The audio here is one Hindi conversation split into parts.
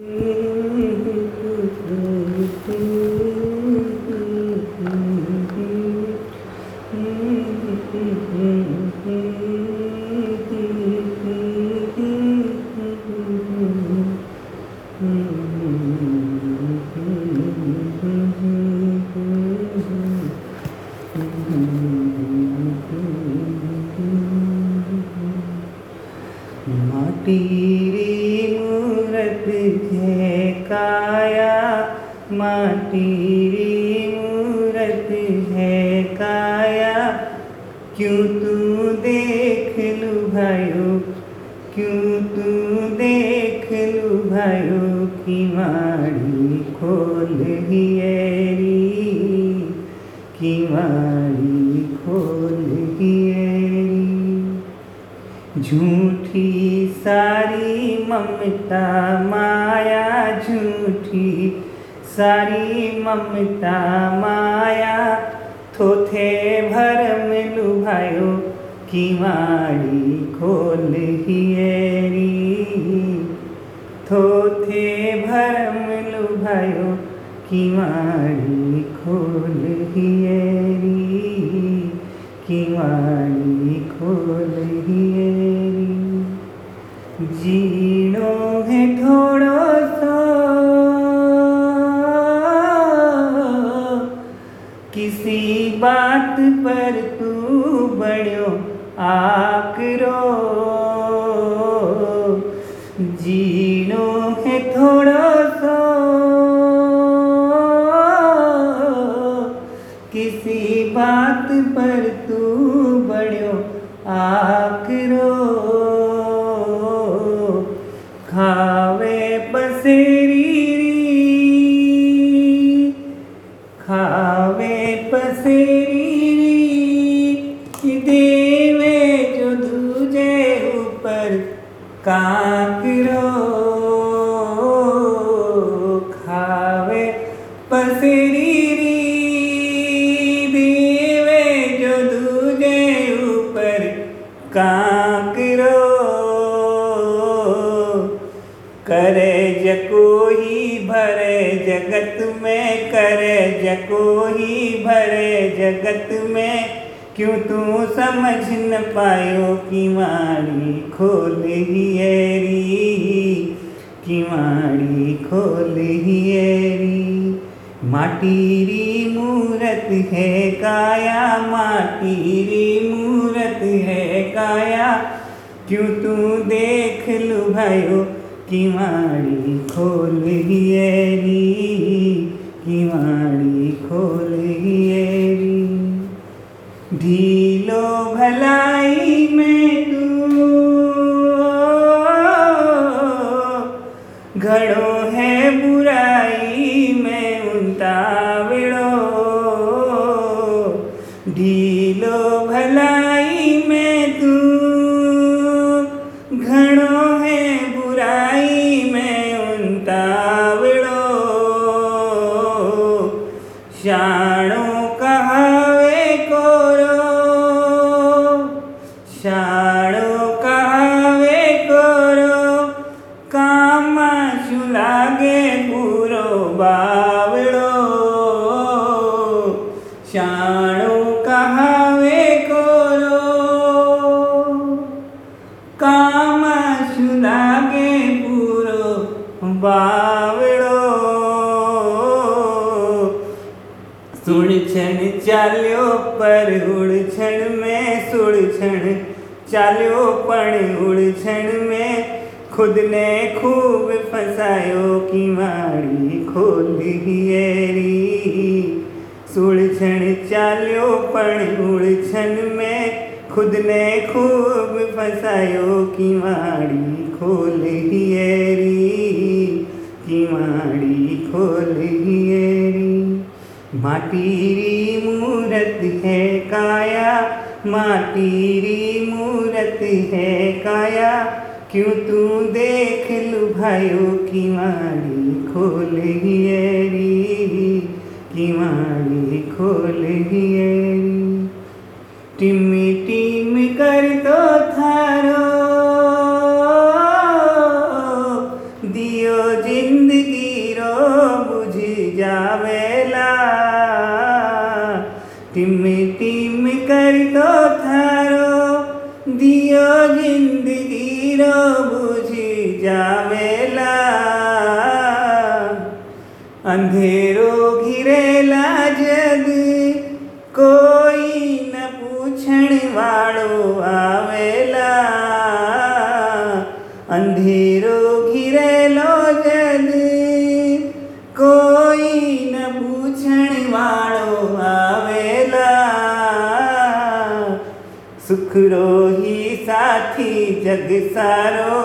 Mm-hmm. झूठी सारी ममता माया झूठी, सारी ममता माया। थोथे भरम लुभायो की माड़ी खोल हियरी थोथे भरम लुभायो की माड़ी खोल हियरी की वाणी खोल जीनो है थोड़ो सो किसी बात पर तू बड़ो आकरो। खावे पसेरी खावे पसेरी देवे जो दूजे ऊपर काकरो खावे पसेरी जको ही भरे जगत में, क्यों तू समझ न पायो कि माड़ी खोल हियरी कि माड़ी खोल हियरी माटीरी मूरत है काया, माटीरी मूरत है काया। क्यों तू देख लू भायो कि माड़ी खोल हियरी कि माड़ी खोल हियरी ढीलो भलाई काम सुनागे पूरो बावड़ो। सुड़छण चालियो पर उड़छण में सुड़छण चालियो पण उड़छण में खुद ने खूब फसायो की माड़ी खोली सुड़छण चालियो पण उड़छण में खुद ने खूब फंसायो की माड़ी खोल हियरी की माड़ी खोल हियरी माटीरी मूरत है काया, माटीरी मूरत है काया, क्यों तू देख लू भायो की माड़ी खोल हियरी की माड़ी खोल हियरी टिमी टिम અંધેરો ઘીરેલા જગ કોઈ ન પૂછણ વાળો આવેલા. અંધેરો ઘીરેલો જગ કોઈ ન પૂછણ વાળો આવેલા સુખરોહી સાથી જગ સારો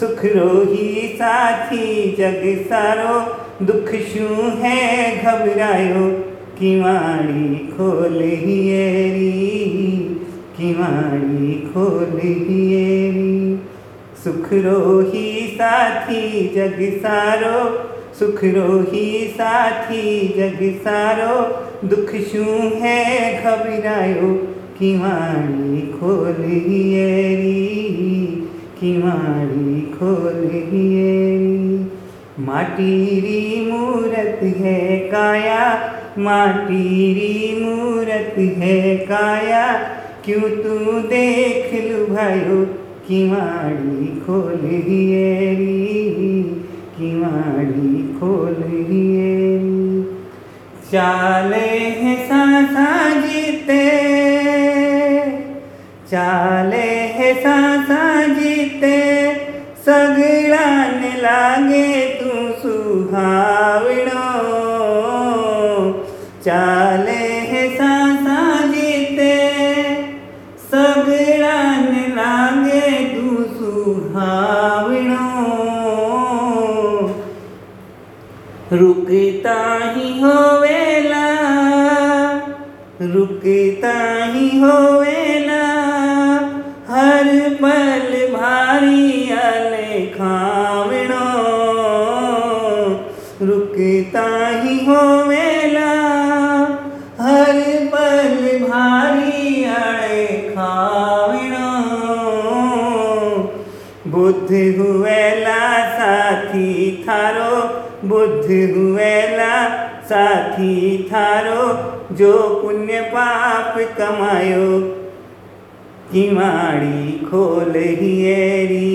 સુખરોહી સાથી જગ સારો दुख शू है घबरायो, किवाड़ी खोल हियरी किवाड़ी खोल हियरी सुखरो ही साथी जग सारो सुखरो ही साथी जग सारो, दुख शू है घबरायो, किवाड़ी खोल हियरी किवाड़ी खोल हियरी माटीरी मूरत है काया माटीरी मूरत है काया। क्यों तू देख लुभायो किवाड़ी खोल हियरी किवाड़ी खोल हियरी चाले हैं सासा जीते, चाले है सासा जीते सगळान लागे सुहावणो चाले है सासा जीते। सुहावणो रुकता ही होवेला। रुकता ही होवेला। हर पल भारी अले खावणो रुकता ही होवेला हर पल भारी अले खावणो। बुद्ध हुएला साथी थारो, बुद्ध हुएला साथी थारो, जो पुण्य पाप कमायो, किवाड़ी खोल हियरी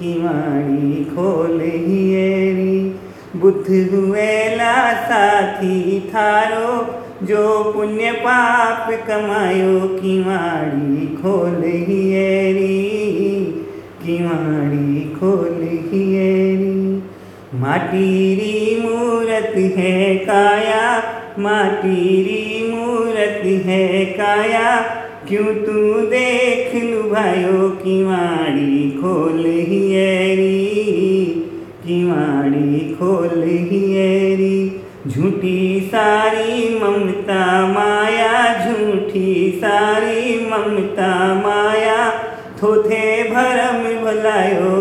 किवाड़ी खोल हियरी बुद्ध हुएला साथी थारो, जो पुण्य पाप कमायो, किवाड़ी खोल हियरी किवाड़ी खोल हियरी माटीरी मूरत है काया, माटीरी मूरत है काया, क्यों तू देख लुभायो, किवाड़ी खोल हियरी किवाड़ी खोल हियरी झूठी सारी ममता माया, झूठी सारी ममता माया। थोथे भरम भलायो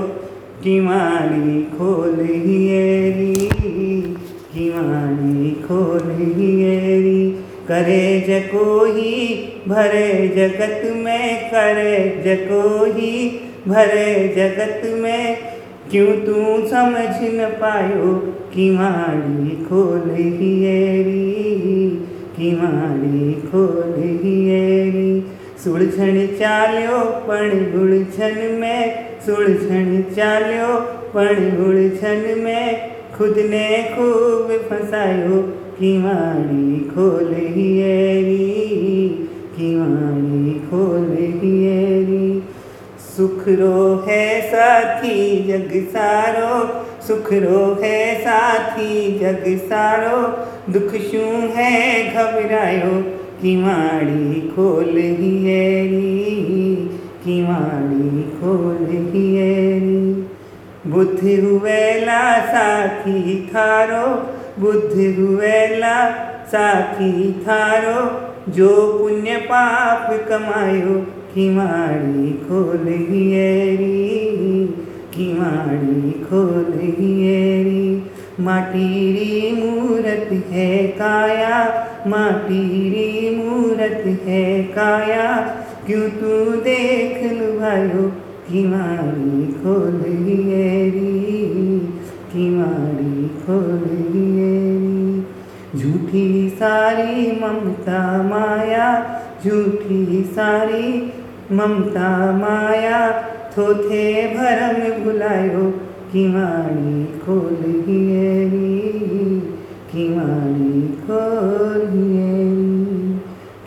किवाड़ी खोल हियरी किवाड़ी खोल हियरी करे जको ही भरे जगत में, करे जको ही भरे जगत में। क्यों तू समझ न पायो कि किवाड़ी खोल हियरी किवाड़ी खोल हियरी सुलझण चालियो, पण गुलछन में सुलझण चालियो, पण गुलछन में। खुद ने खूब फसायो किवाड़ी खोल हियरी किवाड़ी खोल हियरी सुख रो है साथी, जग सारो। सुख रो है साथी, जग सारो। दुख शू है घबरायो, किवाड़ी खोल हियरी किवाड़ी खोल हियरी बुद्ध हुएला साथी थारो, बुद्ध हुएला साथी थारो। जो पुण्य पाप कमायो की खोल री, की खोल री। माटीरी मूरत है काया माटीरी मूरत है काया। क्यों तू देख लो भाई की खोल री किमाड़ी खोल री। झूठी सारी ममता माया, झूठी सारी મમતા માયા થોથે ભરમ ભૂલાયો કિવાણી ખોલીએરી કિવાણી ખોલીએરી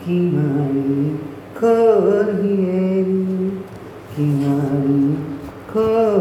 કિવાણી ખોલીએરી કિવાણી ખોલ